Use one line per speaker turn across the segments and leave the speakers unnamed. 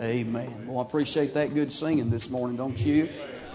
Amen. Well, I appreciate that good singing this morning, don't you?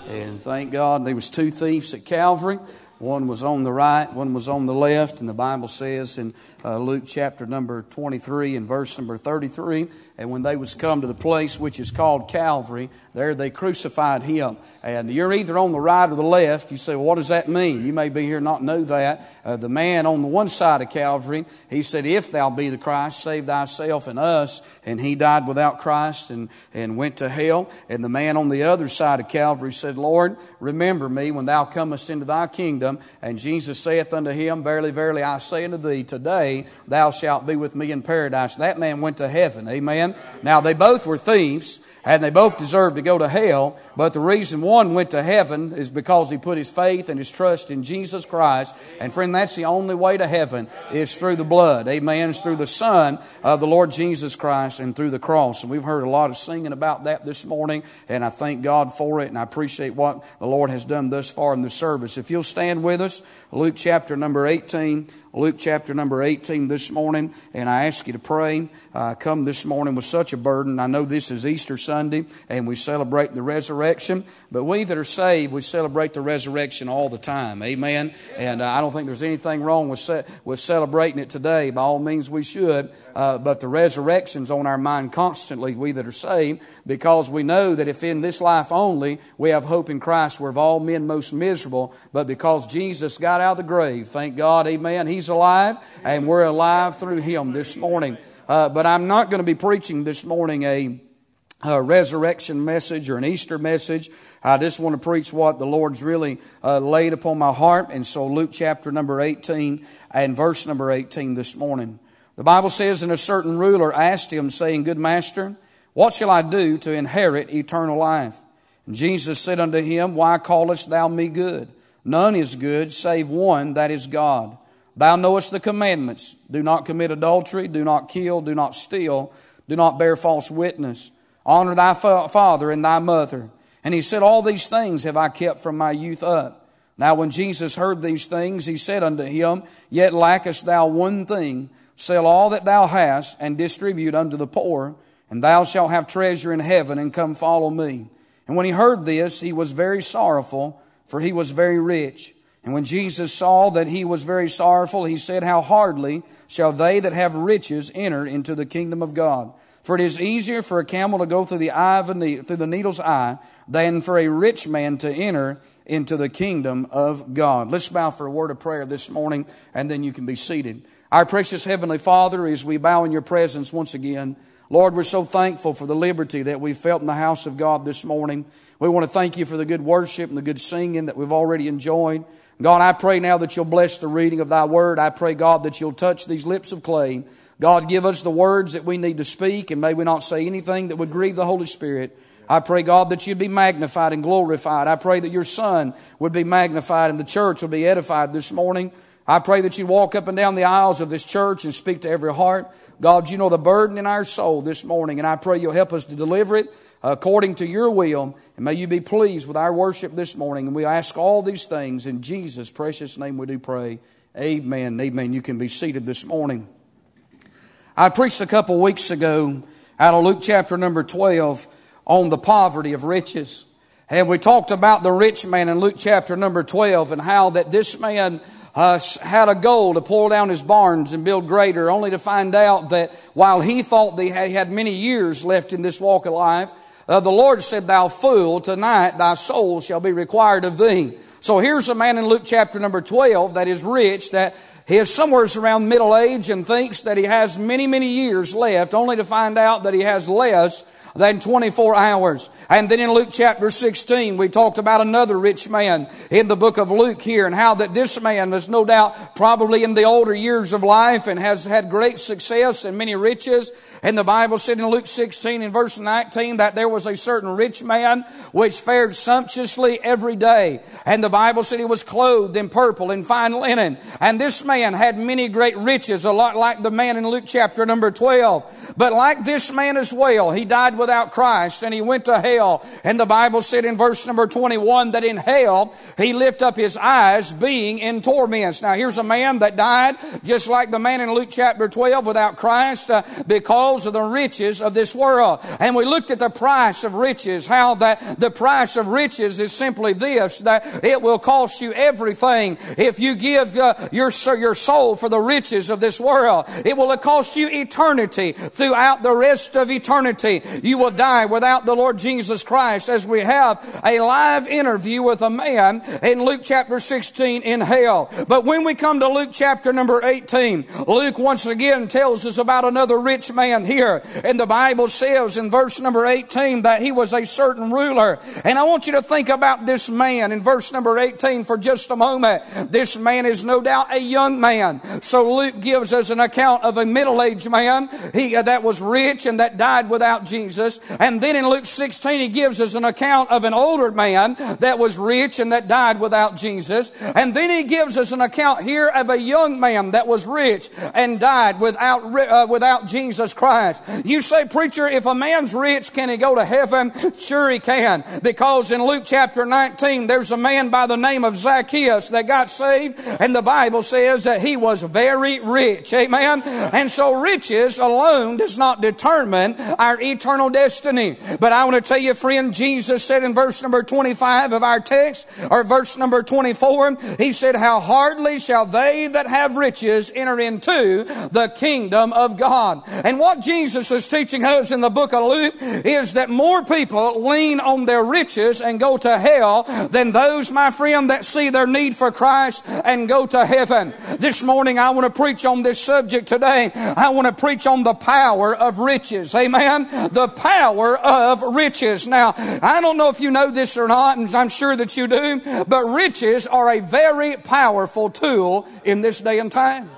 And thank God there was two thieves at Calvary. One was on the right, one was on the left, and the Bible says in uh, Luke chapter number 23 and verse number 33, and when they was come to the place which is called Calvary, there they crucified him. And you're either on the right or the left. You say, well, what does that mean? You may be here not know that. Uh, the man on the one side of Calvary, he said, if thou be the Christ, save thyself and us. And he died without Christ and, and went to hell. And the man on the other side of Calvary said, Lord, remember me when thou comest into thy kingdom. And Jesus saith unto him, Verily, verily, I say unto thee, today thou shalt be with me in paradise. That man went to heaven. Amen. Now they both were thieves and they both deserved to go to hell. But the reason one went to heaven is because he put his faith and his trust in Jesus Christ. And friend, that's the only way to heaven is through the blood. Amen. It's through the Son of the Lord Jesus Christ and through the cross. And we've heard a lot of singing about that this morning, and I thank God for it, and I appreciate what the Lord has done thus far in the service. If you'll stand with us, Luke chapter number 18. Luke chapter number 18 this morning, and I ask you to pray. Uh, come this morning with such a burden. I know this is Easter Sunday, and we celebrate the resurrection, but we that are saved, we celebrate the resurrection all the time. Amen. And uh, I don't think there's anything wrong with, ce- with celebrating it today. By all means, we should, uh, but the resurrection's on our mind constantly, we that are saved, because we know that if in this life only we have hope in Christ, we're of all men most miserable, but because Jesus got out of the grave, thank God, amen, He's alive, and we're alive through Him this morning. Uh, but I'm not going to be preaching this morning a, a, resurrection message or an Easter message. I just want to preach what the Lord's really uh, laid upon my heart. And so, Luke chapter number 18 and verse number 18 this morning. The Bible says, And a certain ruler asked him, saying, Good master, what shall I do to inherit eternal life? And Jesus said unto him, Why callest thou me good? None is good save one, that is God. Thou knowest the commandments. Do not commit adultery, do not kill, do not steal, do not bear false witness. Honor thy father and thy mother. And he said, All these things have I kept from my youth up. Now when Jesus heard these things, he said unto him, Yet lackest thou one thing. Sell all that thou hast and distribute unto the poor, and thou shalt have treasure in heaven, and come follow me. And when he heard this, he was very sorrowful, for he was very rich. And when Jesus saw that he was very sorrowful, he said, How hardly shall they that have riches enter into the kingdom of God? For it is easier for a camel to go through the eye of a needle, through the needle's eye than for a rich man to enter into the kingdom of God. Let's bow for a word of prayer this morning, and then you can be seated. Our precious Heavenly Father, as we bow in your presence once again, Lord, we're so thankful for the liberty that we felt in the house of God this morning. We want to thank you for the good worship and the good singing that we've already enjoyed. God, I pray now that you'll bless the reading of thy word. I pray, God, that you'll touch these lips of clay. God, give us the words that we need to speak, and may we not say anything that would grieve the Holy Spirit. I pray, God, that you'd be magnified and glorified. I pray that your Son would be magnified and the church would be edified this morning. I pray that you walk up and down the aisles of this church and speak to every heart. God, you know the burden in our soul this morning, and I pray you'll help us to deliver it according to your will. And may you be pleased with our worship this morning. And we ask all these things in Jesus' precious name we do pray. Amen. Amen. You can be seated this morning. I preached a couple weeks ago out of Luke chapter number 12 on the poverty of riches. And we talked about the rich man in Luke chapter number 12 and how that this man uh, had a goal to pull down his barns and build greater, only to find out that while he thought he had many years left in this walk of life, uh, the Lord said, Thou fool, tonight thy soul shall be required of thee. So here's a man in Luke chapter number 12 that is rich, that he is somewhere around middle age and thinks that he has many, many years left, only to find out that he has less than 24 hours. And then in Luke chapter 16, we talked about another rich man in the book of Luke here and how that this man was no doubt probably in the older years of life and has had great success and many riches. And the Bible said in Luke 16 in verse 19 that there was a certain rich man which fared sumptuously every day. And the Bible said he was clothed in purple and fine linen. And this man had many great riches, a lot like the man in Luke chapter number 12. But like this man as well, he died without Christ and he went to hell. And the Bible said in verse number 21 that in hell he lift up his eyes being in torments. Now here's a man that died just like the man in Luke chapter 12 without Christ uh, because of the riches of this world. And we looked at the price of riches, how that the price of riches is simply this, that it will cost you everything if you give uh, your, your soul for the riches of this world. It will cost you eternity throughout the rest of eternity. You will die without the Lord Jesus Christ as we have a live interview with a man in Luke chapter 16 in hell. But when we come to Luke chapter number 18, Luke once again tells us about another rich man here. And the Bible says in verse number 18 that he was a certain ruler. And I want you to think about this man in verse number 18 for just a moment. This man is no doubt a young man. So Luke gives us an account of a middle-aged man he, uh, that was rich and that died without Jesus. And then in Luke 16, he gives us an account of an older man that was rich and that died without Jesus. And then he gives us an account here of a young man that was rich and died without, uh, without Jesus Christ. You say, preacher, if a man's rich, can he go to heaven? Sure he can. Because in Luke chapter 19, there's a man by the name of Zacchaeus that got saved and the Bible says that he was very rich. Amen. And so riches alone does not determine our eternal destiny. But I want to tell you, friend, Jesus said in verse number 25 of our text, or verse number 24, he said, How hardly shall they that have riches enter into the kingdom of God. And what Jesus is teaching us in the book of Luke is that more people lean on their riches and go to hell than those, my friend, that see their need for Christ and go to heaven. This morning I want to preach on this subject today. I want to preach on the power of riches. Amen. The power of riches. Now, I don't know if you know this or not, and I'm sure that you do, but riches are a very powerful tool in this day and time.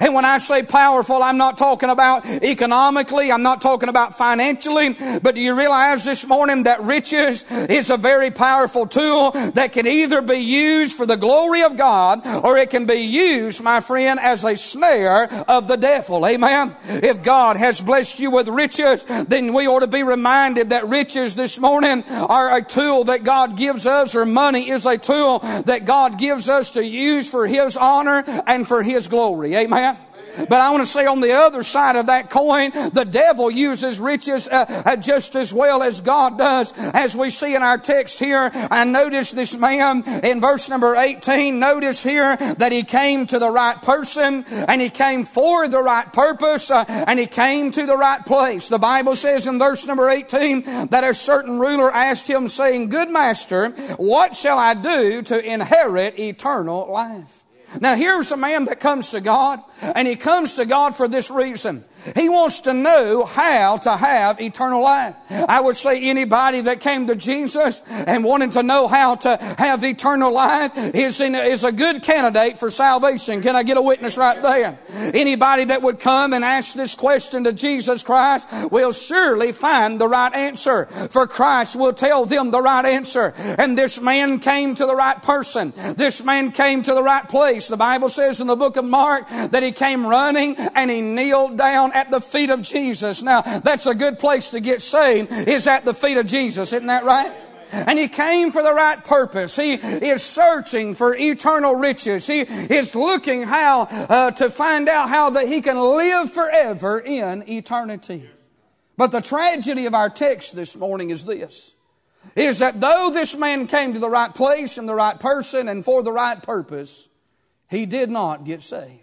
And when I say powerful, I'm not talking about economically, I'm not talking about financially, but do you realize this morning that riches is a very powerful tool that can either be used for the glory of God or it can be used, my friend, as a snare of the devil. Amen. If God has blessed you with riches, then we ought to be reminded that riches this morning are a tool that God gives us, or money is a tool that God gives us to use for His honor and for His glory. Amen. But I want to say on the other side of that coin, the devil uses riches uh, uh, just as well as God does. As we see in our text here, I notice this man in verse number 18. Notice here that he came to the right person and he came for the right purpose uh, and he came to the right place. The Bible says in verse number 18 that a certain ruler asked him saying, Good master, what shall I do to inherit eternal life? Now here's a man that comes to God, and he comes to God for this reason. He wants to know how to have eternal life. I would say anybody that came to Jesus and wanted to know how to have eternal life is, in, is a good candidate for salvation. Can I get a witness right there? Anybody that would come and ask this question to Jesus Christ will surely find the right answer. For Christ will tell them the right answer. And this man came to the right person. This man came to the right place. The Bible says in the book of Mark that he came running and he kneeled down at the feet of Jesus. Now, that's a good place to get saved, is at the feet of Jesus. Isn't that right? And he came for the right purpose. He is searching for eternal riches. He is looking how uh, to find out how that he can live forever in eternity. But the tragedy of our text this morning is this. Is that though this man came to the right place and the right person and for the right purpose, he did not get saved.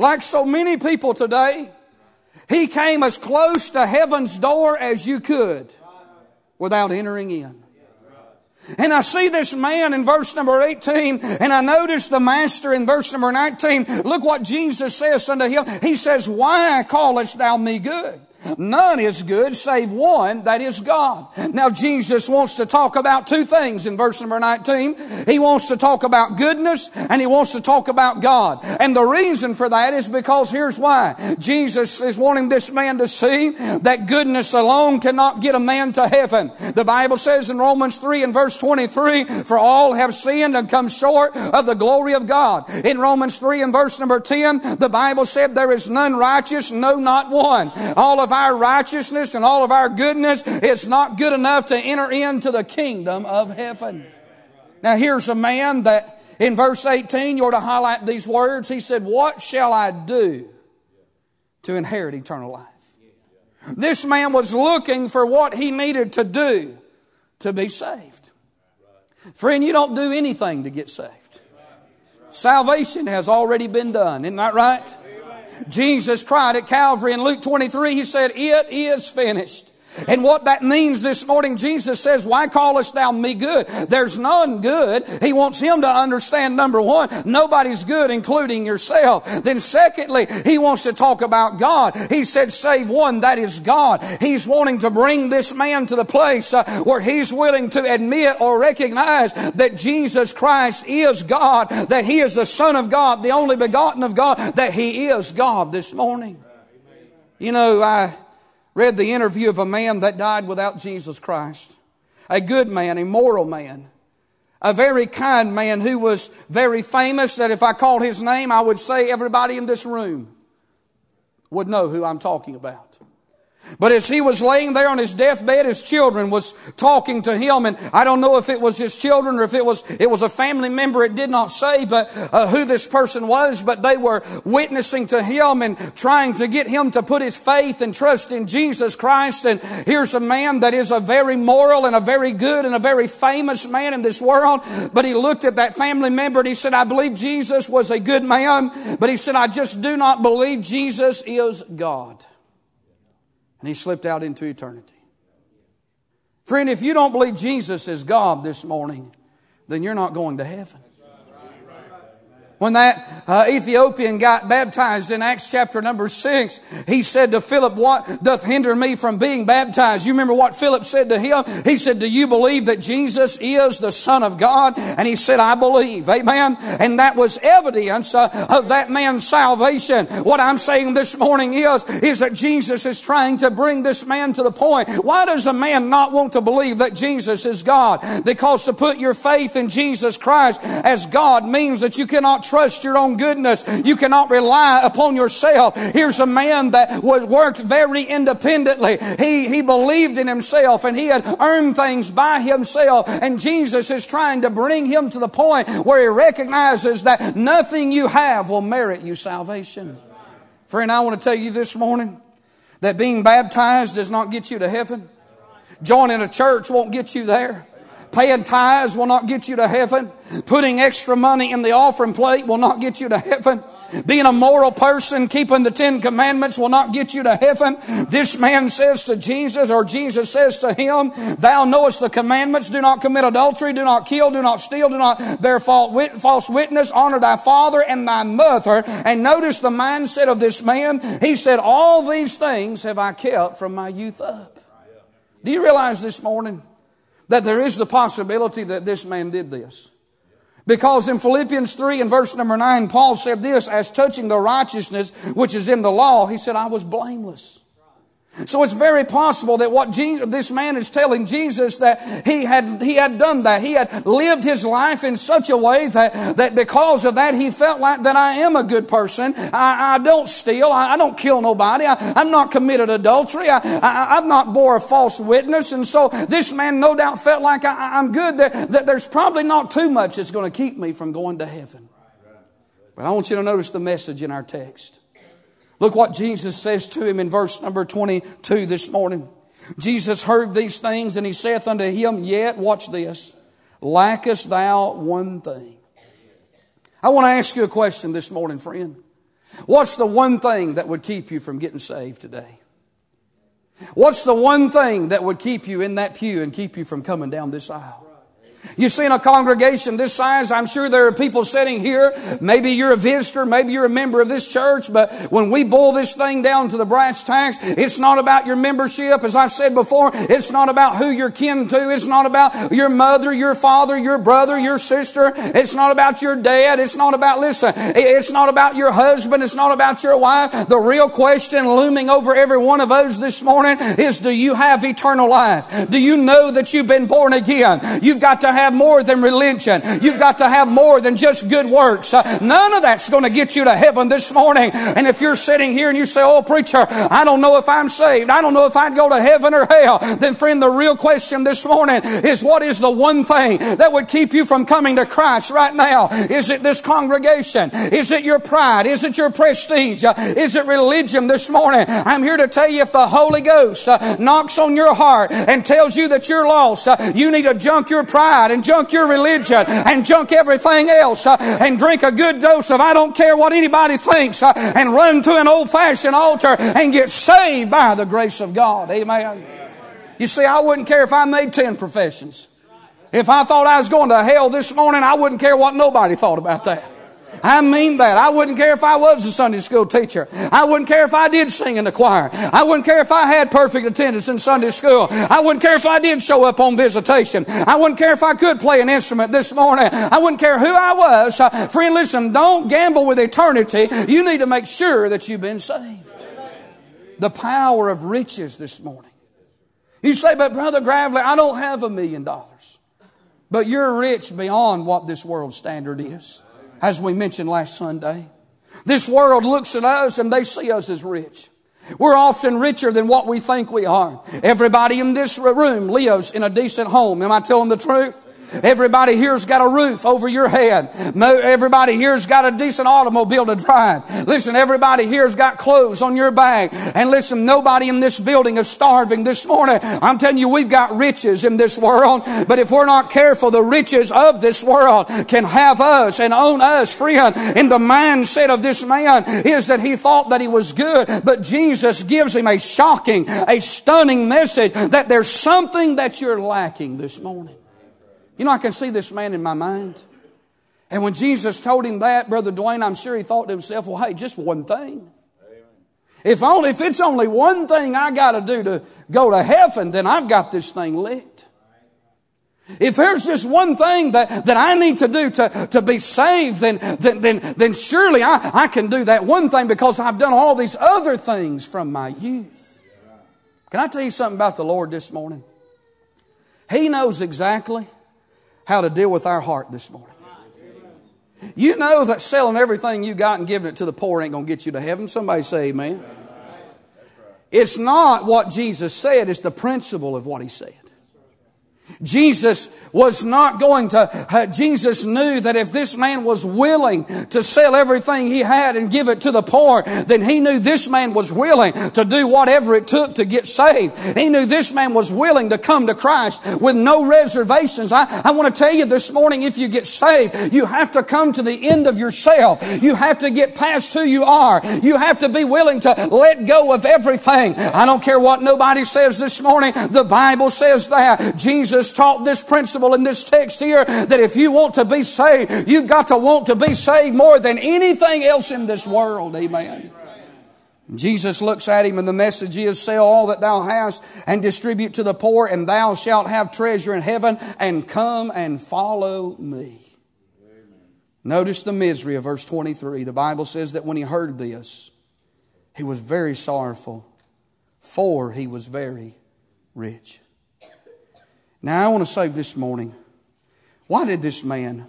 Like so many people today, he came as close to heaven's door as you could without entering in. And I see this man in verse number 18, and I notice the master in verse number 19. Look what Jesus says unto him. He says, Why callest thou me good? None is good save one, that is God. Now Jesus wants to talk about two things in verse number 19. He wants to talk about goodness and he wants to talk about God. And the reason for that is because here's why. Jesus is wanting this man to see that goodness alone cannot get a man to heaven. The Bible says in Romans 3 and verse 23, for all have sinned and come short of the glory of God. In Romans 3 and verse number 10, the Bible said there is none righteous, no not one. All of of our righteousness and all of our goodness, it's not good enough to enter into the kingdom of heaven. Now here's a man that in verse 18, you are to highlight these words. He said, What shall I do to inherit eternal life. This man was looking for what he needed to do to be saved. Friend, you don't do anything to get saved. Salvation has already been done. Isn't that right? Jesus cried at Calvary in Luke 23, He said, It is finished. And what that means this morning, Jesus says, Why callest thou me good? There's none good. He wants him to understand, number one, nobody's good, including yourself. Then secondly, he wants to talk about God. He said, Save one, that is God. He's wanting to bring this man to the place uh, where he's willing to admit or recognize that Jesus Christ is God, that he is the Son of God, the only begotten of God, that he is God this morning. You know, I read the interview of a man that died without Jesus Christ. A good man, a moral man, a very kind man who was very famous that if I called his name, I would say everybody in this room would know who I'm talking about. But as he was laying there on his deathbed, his children was talking to him, and I don't know if it was his children or if it was it was a family member. It did not say, but uh, who this person was. But they were witnessing to him and trying to get him to put his faith and trust in Jesus Christ. And here's a man that is a very moral and a very good and a very famous man in this world. But he looked at that family member and he said, "I believe Jesus was a good man, but he said, I just do not believe Jesus is God." And he slipped out into eternity. Friend, if you don't believe Jesus is God this morning, then you're not going to heaven. When that uh, Ethiopian got baptized in Acts chapter number six, he said to Philip, What doth hinder me from being baptized? You remember what Philip said to him? He said, Do you believe that Jesus is the Son of God? And he said, I believe. Amen. And that was evidence uh, of that man's salvation. What I'm saying this morning is, is that Jesus is trying to bring this man to the point. Why does a man not want to believe that Jesus is God? Because to put your faith in Jesus Christ as God means that you cannot trust your own goodness. You cannot rely upon yourself. Here's a man that was worked very independently. He, he believed in himself and he had earned things by himself. And Jesus is trying to bring him to the point where he recognizes that nothing you have will merit you salvation. Friend, I want to tell you this morning that being baptized does not get you to heaven. Joining a church won't get you there. Paying tithes will not get you to heaven. Putting extra money in the offering plate will not get you to heaven. Being a moral person, keeping the Ten Commandments will not get you to heaven. This man says to Jesus, or Jesus says to him, Thou knowest the commandments, do not commit adultery, do not kill, do not steal, do not bear false witness, honor thy father and thy mother. And notice the mindset of this man. He said, All these things have I kept from my youth up. Do you realize this morning that there is the possibility that this man did this. Because in Philippians 3 and verse number 9, Paul said this, as touching the righteousness which is in the law, he said, I was blameless. So it's very possible that what this man is telling Jesus that he had, he had done that. He had lived his life in such a way that, that because of that he felt like that I am a good person. I, I don't steal. I, I, don't kill nobody. I, am not committed adultery. I, I, have not bore a false witness. And so this man no doubt felt like I, am good. That, that there's probably not too much that's going to keep me from going to heaven. But I want you to notice the message in our text. Look what Jesus says to him in verse number 22 this morning. Jesus heard these things and he saith unto him, Yet, watch this, lackest thou one thing. I want to ask you a question this morning, friend. What's the one thing that would keep you from getting saved today? What's the one thing that would keep you in that pew and keep you from coming down this aisle? You see, in a congregation this size, I'm sure there are people sitting here. Maybe you're a visitor, maybe you're a member of this church, but when we boil this thing down to the brass tacks, it's not about your membership. As I've said before, it's not about who you're kin to. It's not about your mother, your father, your brother, your sister. It's not about your dad. It's not about, listen, it's not about your husband. It's not about your wife. The real question looming over every one of us this morning is, do you have eternal life? Do you know that you've been born again? You've got to have more than religion. You've got to have more than just good works. Uh, none of that's going to get you to heaven this morning. And if you're sitting here and you say, Oh, preacher, I don't know if I'm saved. I don't know if I'd go to heaven or hell. Then friend, the real question this morning is what is the one thing that would keep you from coming to Christ right now? Is it this congregation? Is it your pride? Is it your prestige? Uh, is it religion this morning? I'm here to tell you if the Holy Ghost uh, knocks on your heart and tells you that you're lost, you need to junk your pride and junk your religion and junk everything else uh, and drink a good dose of I don't care what anybody thinks uh, and run to an old fashioned altar and get saved by the grace of God. Amen. You see, I wouldn't care if I made 10 professions. If I thought I was going to hell this morning, I wouldn't care what nobody thought about that. I mean that. I wouldn't care if I was a Sunday school teacher. I wouldn't care if I did sing in the choir. I wouldn't care if I had perfect attendance in Sunday school. I wouldn't care if I did show up on visitation. I wouldn't care if I could play an instrument this morning. I wouldn't care who I was. Uh, friend, listen, don't gamble with eternity. You need to make sure that you've been saved. The power of riches this morning. You say, but Brother Gravely, I don't have a million dollars. But you're rich beyond what this world standard is as we mentioned last Sunday. This world looks at us and they see us as rich. We're often richer than what we think we are. Everybody in this room lives in a decent home. Am I telling the truth? Everybody here's got a roof over your head. Everybody here's got a decent automobile to drive. Listen, everybody here's got clothes on your back. And listen, nobody in this building is starving this morning. I'm telling you, we've got riches in this world. But if we're not careful, the riches of this world can have us and own us, friend. In the mindset of this man is that he thought that he was good, but Jesus gives him a shocking, a stunning message that there's something that you're lacking this morning. You know, I can see this man in my mind. And when Jesus told him that, Brother Dwayne, I'm sure he thought to himself, well, hey, just one thing. If only, if it's only one thing I got to do to go to heaven, then I've got this thing licked. If there's just one thing that, that I need to do to, to be saved, then, then, then, then surely I, I can do that one thing because I've done all these other things from my youth. Can I tell you something about the Lord this morning? He knows exactly how to deal with our heart this morning. You know that selling everything you got and giving it to the poor ain't going to get you to heaven. Somebody say amen. It's not what Jesus said, it's the principle of what he said. Jesus was not going to, uh, Jesus knew that if this man was willing to sell everything he had and give it to the poor, then he knew this man was willing to do whatever it took to get saved. He knew this man was willing to come to Christ with no reservations. I, I want to tell you this morning, if you get saved, you have to come to the end of yourself. You have to get past who you are. You have to be willing to let go of everything. I don't care what nobody says this morning. The Bible says that. Jesus Taught this principle in this text here that if you want to be saved, you've got to want to be saved more than anything else in this world. Amen. Jesus looks at him and the message is sell all that thou hast and distribute to the poor and thou shalt have treasure in heaven and come and follow me. Notice the misery of verse 23. The Bible says that when he heard this, he was very sorrowful, for he was very rich. Now, I want to say this morning why did this man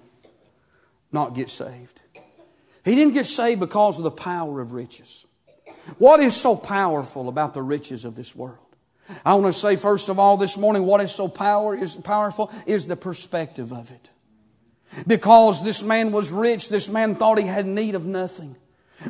not get saved? He didn't get saved because of the power of riches. What is so powerful about the riches of this world? I want to say, first of all, this morning, what is so power, is powerful is the perspective of it. Because this man was rich, this man thought he had need of nothing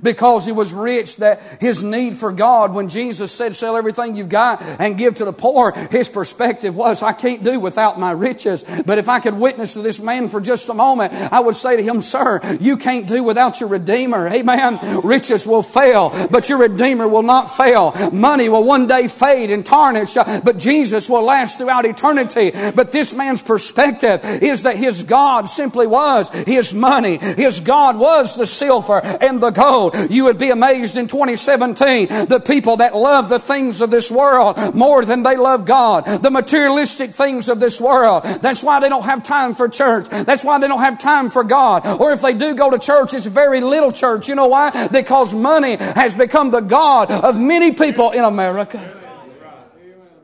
because he was rich that his need for God, when Jesus said, sell everything you've got and give to the poor, his perspective was, I can't do without my riches. But if I could witness to this man for just a moment, I would say to him, sir, you can't do without your Redeemer. Amen. Riches will fail, but your Redeemer will not fail. Money will one day fade and tarnish, but Jesus will last throughout eternity. But this man's perspective is that his God simply was his money. His God was the silver and the gold. You would be amazed in 2017 the people that love the things of this world more than they love God. The materialistic things of this world. That's why they don't have time for church. That's why they don't have time for God. Or if they do go to church, it's very little church. You know why? Because money has become the God of many people in America.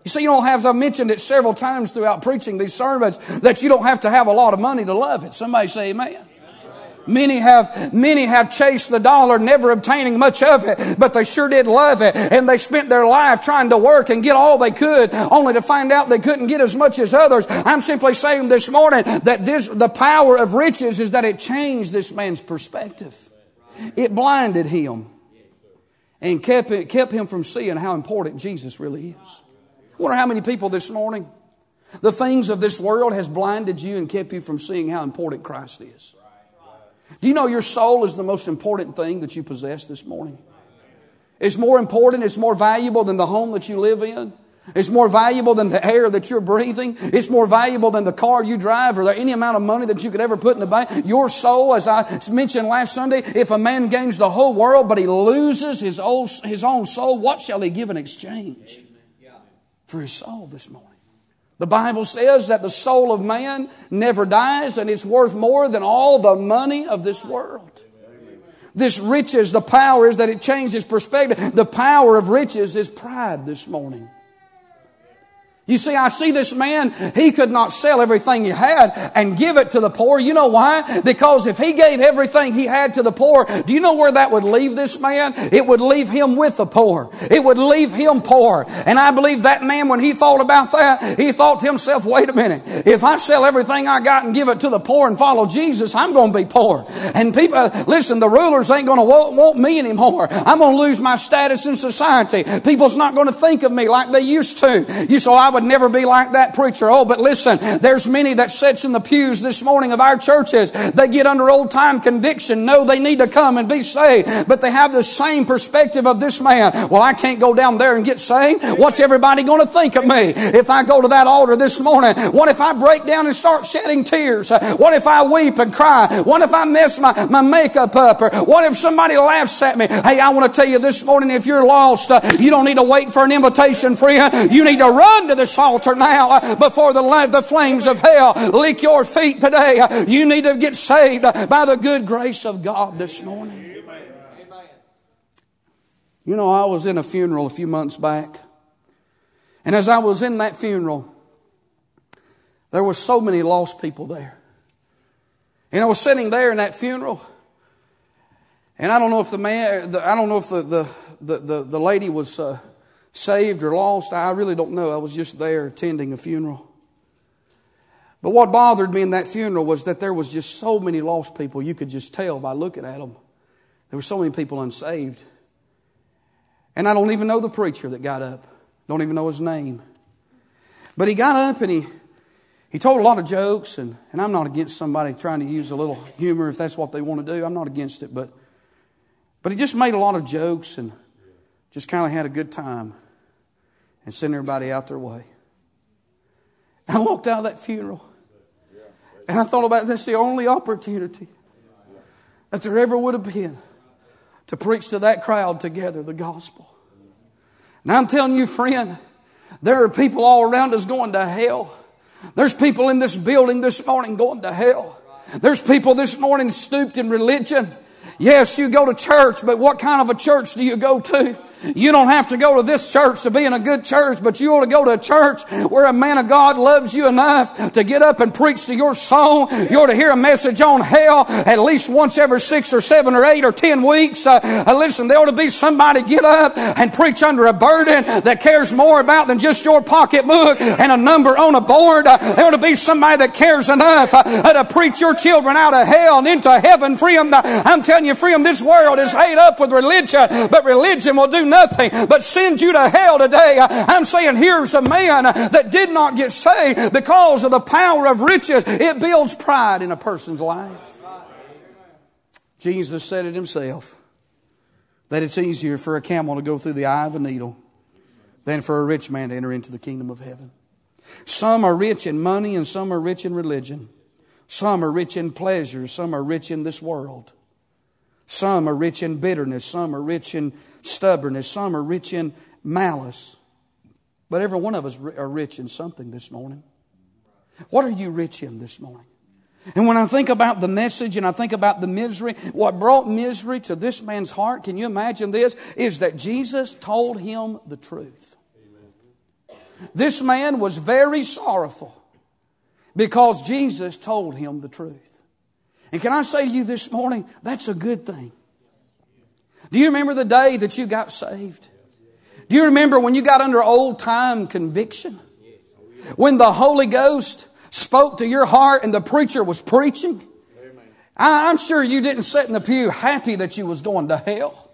You see, you don't have, I've mentioned it several times throughout preaching these sermons, that you don't have to have a lot of money to love it. Somebody say amen. Many have, many have chased the dollar, never obtaining much of it, but they sure did love it. And they spent their life trying to work and get all they could, only to find out they couldn't get as much as others. I'm simply saying this morning that this, the power of riches is that it changed this man's perspective. It blinded him and kept, it, kept him from seeing how important Jesus really is. I wonder how many people this morning, the things of this world has blinded you and kept you from seeing how important Christ is. Do you know your soul is the most important thing that you possess this morning? It's more important, it's more valuable than the home that you live in. It's more valuable than the air that you're breathing. It's more valuable than the car you drive or any amount of money that you could ever put in the bank. Your soul, as I mentioned last Sunday, if a man gains the whole world but he loses his own, his own soul, what shall he give in exchange for his soul this morning? The Bible says that the soul of man never dies and it's worth more than all the money of this world. This riches, the power is that it changes perspective. The power of riches is pride this morning. You see, I see this man, he could not sell everything he had and give it to the poor. You know why? Because if he gave everything he had to the poor, do you know where that would leave this man? It would leave him with the poor. It would leave him poor. And I believe that man, when he thought about that, he thought to himself, wait a minute, if I sell everything I got and give it to the poor and follow Jesus, I'm going to be poor. And people, listen, the rulers ain't going to want, me anymore. I'm going to lose my status in society. People's not going to think of me like they used to. You so I would never be like that preacher. Oh, but listen, there's many that sits in the pews this morning of our churches. They get under old time conviction. No, they need to come and be saved, but they have the same perspective of this man. Well, I can't go down there and get saved. What's everybody going to think of me if I go to that altar this morning? What if I break down and start shedding tears? What if I weep and cry? What if I mess my, my makeup up? Or what if somebody laughs at me? Hey, I want to tell you this morning, if you're lost, uh, you don't need to wait for an invitation, friend. You need to run to the this altar now uh, before the, the flames of hell lick your feet today. Uh, you need to get saved by the good grace of God this morning. You know, I was in a funeral a few months back. And as I was in that funeral, there were so many lost people there. And I was sitting there in that funeral, and I don't know if the man, I don't know if the, the, the, the, the lady was uh, saved or lost, I really don't know. I was just there attending a funeral. But what bothered me in that funeral was that there was just so many lost people. You could just tell by looking at them. There were so many people unsaved. And I don't even know the preacher that got up. Don't even know his name. But he got up and he, he told a lot of jokes, and, and I'm not against somebody trying to use a little humor if that's what they want to do. I'm not against it, but, but he just made a lot of jokes and just kind of had a good time and send everybody out their way. And I walked out of that funeral. And I thought about that's the only opportunity that there ever would have been to preach to that crowd together the gospel. And I'm telling you, friend, there are people all around us going to hell. There's people in this building this morning going to hell. There's people this morning stooped in religion. Yes, you go to church, but what kind of a church do you go to? You don't have to go to this church to be in a good church, but you ought to go to a church where a man of God loves you enough to get up and preach to your soul. You ought to hear a message on hell at least once every six or seven or eight or ten weeks. Uh, uh, listen, there ought to be somebody get up and preach under a burden that cares more about than just your pocketbook and a number on a board. Uh, there ought to be somebody that cares enough uh, to preach your children out of hell and into heaven. Freedom, I'm telling you, freedom, this world is ate up with religion, but religion will do nothing but send you to hell today. I'm saying here's a man that did not get saved because of the power of riches. It builds pride in a person's life. Jesus said it himself that it's easier for a camel to go through the eye of a needle than for a rich man to enter into the kingdom of heaven. Some are rich in money and some are rich in religion. Some are rich in pleasure. Some are rich in this world. Some are rich in bitterness. Some are rich in stubbornness. Some are rich in malice. But every one of us are rich in something this morning. What are you rich in this morning? And when I think about the message and I think about the misery, what brought misery to this man's heart, can you imagine this? Is that Jesus told him the truth. This man was very sorrowful because Jesus told him the truth. And can I say to you this morning, that's a good thing. Do you remember the day that you got saved? Do you remember when you got under old time conviction? When the Holy Ghost spoke to your heart and the preacher was preaching? I'm sure you didn't sit in the pew happy that you was going to hell.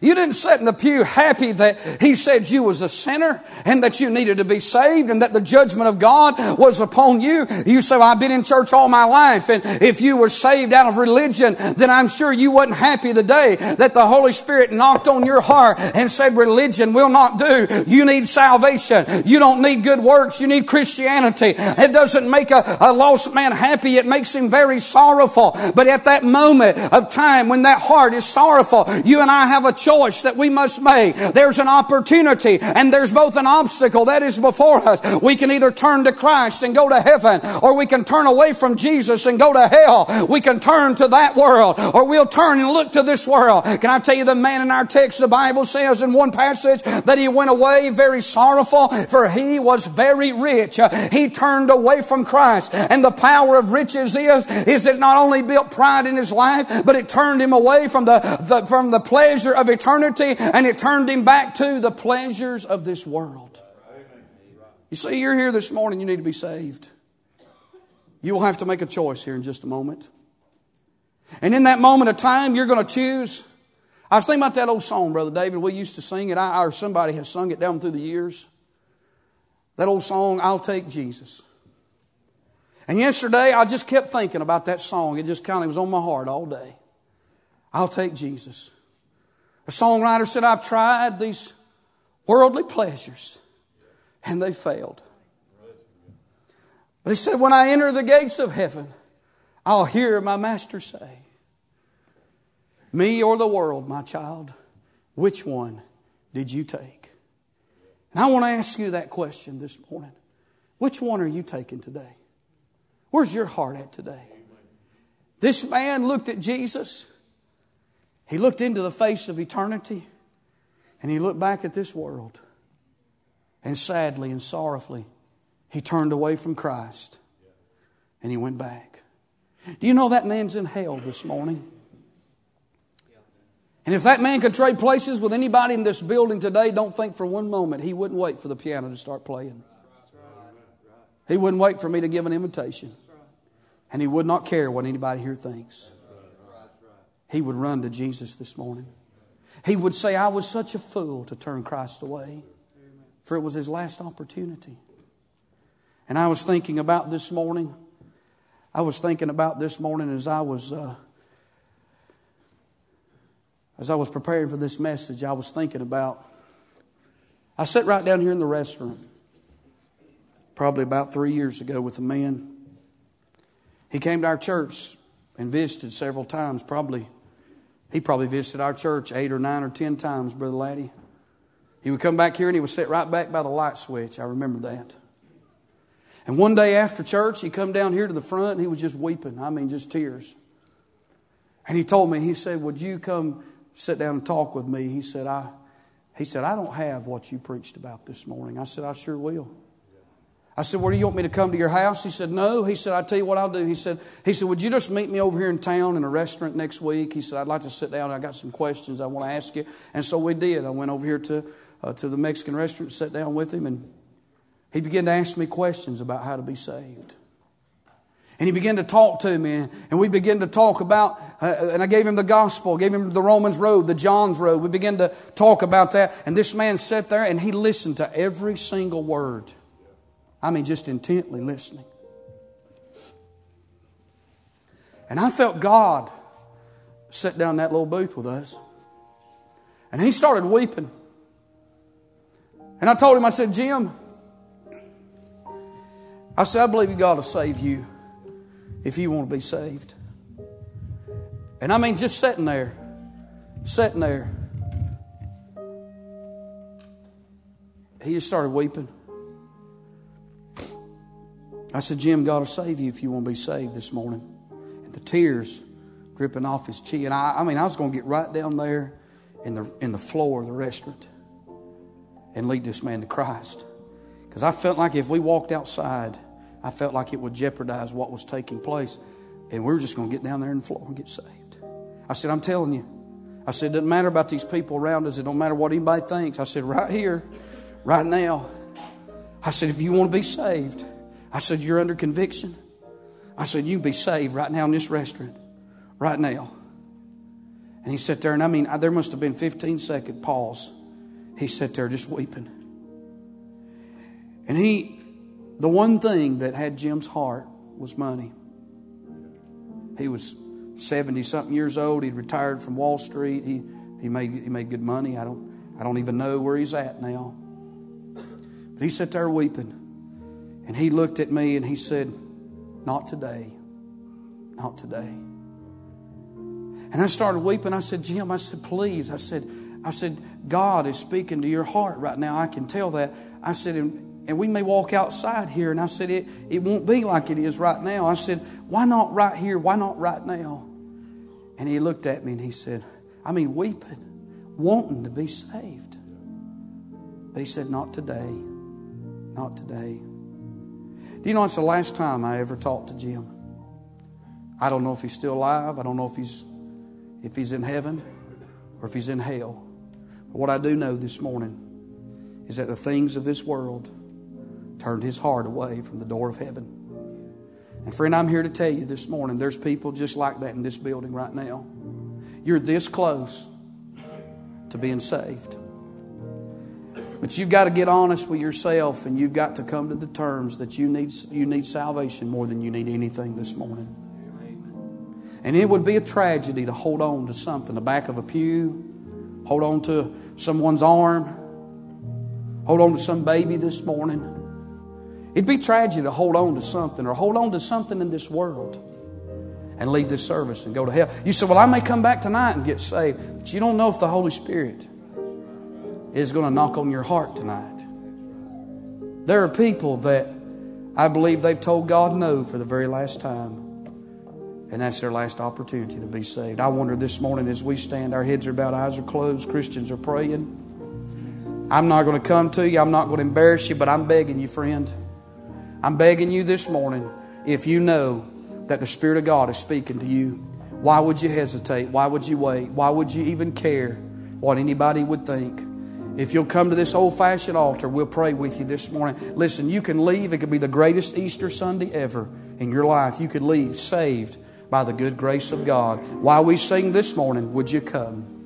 You didn't sit in the pew happy that he said you was a sinner and that you needed to be saved and that the judgment of God was upon you. You say, well, I've been in church all my life and if you were saved out of religion, then I'm sure you wasn't happy the day that the Holy Spirit knocked on your heart and said, religion will not do. You need salvation. You don't need good works. You need Christianity. It doesn't make a, a lost man happy. It makes him very sorrowful. But at that moment of time when that heart is sorrowful, you and I have a choice that we must make. There's an opportunity and there's both an obstacle that is before us. We can either turn to Christ and go to heaven or we can turn away from Jesus and go to hell. We can turn to that world or we'll turn and look to this world. Can I tell you the man in our text, the Bible says in one passage that he went away very sorrowful for he was very rich. He turned away from Christ and the power of riches is, is it not only built pride in his life, but it turned him away from the, the from the pleasure of eternity and it turned him back to the pleasures of this world. You see, you're here this morning, you need to be saved. You will have to make a choice here in just a moment. And in that moment of time, you're going to choose. I was thinking about that old song, Brother David. We used to sing it, I, or somebody has sung it down through the years. That old song, I'll Take Jesus. And yesterday, I just kept thinking about that song. It just kind of was on my heart all day. I'll take Jesus. A songwriter said, I've tried these worldly pleasures and they failed. But he said, When I enter the gates of heaven, I'll hear my master say, Me or the world, my child, which one did you take? And I want to ask you that question this morning. Which one are you taking today? Where's your heart at today? This man looked at Jesus he looked into the face of eternity and he looked back at this world. And sadly and sorrowfully, he turned away from Christ and he went back. Do you know that man's in hell this morning? And if that man could trade places with anybody in this building today, don't think for one moment he wouldn't wait for the piano to start playing. He wouldn't wait for me to give an invitation. And he would not care what anybody here thinks he would run to Jesus this morning. He would say, I was such a fool to turn Christ away, for it was his last opportunity. And I was thinking about this morning. I was thinking about this morning as I was uh, as I was preparing for this message. I was thinking about. I sat right down here in the restaurant, probably about three years ago, with a man. He came to our church and visited several times, probably he probably visited our church eight or nine or ten times, Brother Laddie. He would come back here and he would sit right back by the light switch. I remember that. And one day after church, he come down here to the front and he was just weeping. I mean, just tears. And he told me, he said, Would you come sit down and talk with me? He said, I he said, I don't have what you preached about this morning. I said, I sure will. I said, Where do you want me to come to your house? He said, No. He said, I'll tell you what I'll do. He said, he said, Would you just meet me over here in town in a restaurant next week? He said, I'd like to sit down. I got some questions I want to ask you. And so we did. I went over here to, uh, to the Mexican restaurant, sat down with him, and he began to ask me questions about how to be saved. And he began to talk to me, and we began to talk about, uh, and I gave him the gospel, gave him the Romans road, the John's road. We began to talk about that, and this man sat there and he listened to every single word. I mean, just intently listening. And I felt God sit down in that little booth with us. And he started weeping. And I told him, I said, Jim, I said, I believe God will save you if you want to be saved. And I mean, just sitting there, sitting there, he just started weeping. I said, Jim, God will save you if you want to be saved this morning. And the tears dripping off his cheek. And I, I mean, I was going to get right down there in the, in the floor of the restaurant and lead this man to Christ. Because I felt like if we walked outside, I felt like it would jeopardize what was taking place. And we were just going to get down there in the floor and get saved. I said, I'm telling you. I said, it doesn't matter about these people around us. It don't matter what anybody thinks. I said, right here, right now. I said, if you want to be saved, I said, you're under conviction. I said, you can be saved right now in this restaurant, right now. And he sat there, and I mean, there must have been 15 second pause. He sat there just weeping. And he, the one thing that had Jim's heart was money. He was 70 something years old. He'd retired from Wall Street. He, he, made, he made good money. I don't, I don't even know where he's at now. But he sat there weeping. And he looked at me and he said, Not today. Not today. And I started weeping. I said, Jim, I said, please. I said, I said, God is speaking to your heart right now. I can tell that. I said, and, and we may walk outside here. And I said, it, it won't be like it is right now. I said, why not right here? Why not right now? And he looked at me and he said, I mean, weeping, wanting to be saved. But he said, not today. Not today. Do you know it's the last time I ever talked to Jim? I don't know if he's still alive. I don't know if he's if he's in heaven or if he's in hell. But what I do know this morning is that the things of this world turned his heart away from the door of heaven. And friend, I'm here to tell you this morning there's people just like that in this building right now. You're this close to being saved. But you've got to get honest with yourself and you've got to come to the terms that you need, you need salvation more than you need anything this morning. And it would be a tragedy to hold on to something, the back of a pew, hold on to someone's arm, hold on to some baby this morning. It'd be tragedy to hold on to something or hold on to something in this world and leave this service and go to hell. You say, Well, I may come back tonight and get saved, but you don't know if the Holy Spirit is going to knock on your heart tonight. There are people that I believe they've told God no for the very last time. And that's their last opportunity to be saved. I wonder this morning as we stand, our heads are bowed, eyes are closed, Christians are praying. I'm not going to come to you, I'm not going to embarrass you, but I'm begging you, friend. I'm begging you this morning, if you know that the Spirit of God is speaking to you, why would you hesitate? Why would you wait? Why would you even care what anybody would think? If you'll come to this old fashioned altar, we'll pray with you this morning. Listen, you can leave. It could be the greatest Easter Sunday ever in your life. You could leave saved by the good grace of God. While we sing this morning, would you come?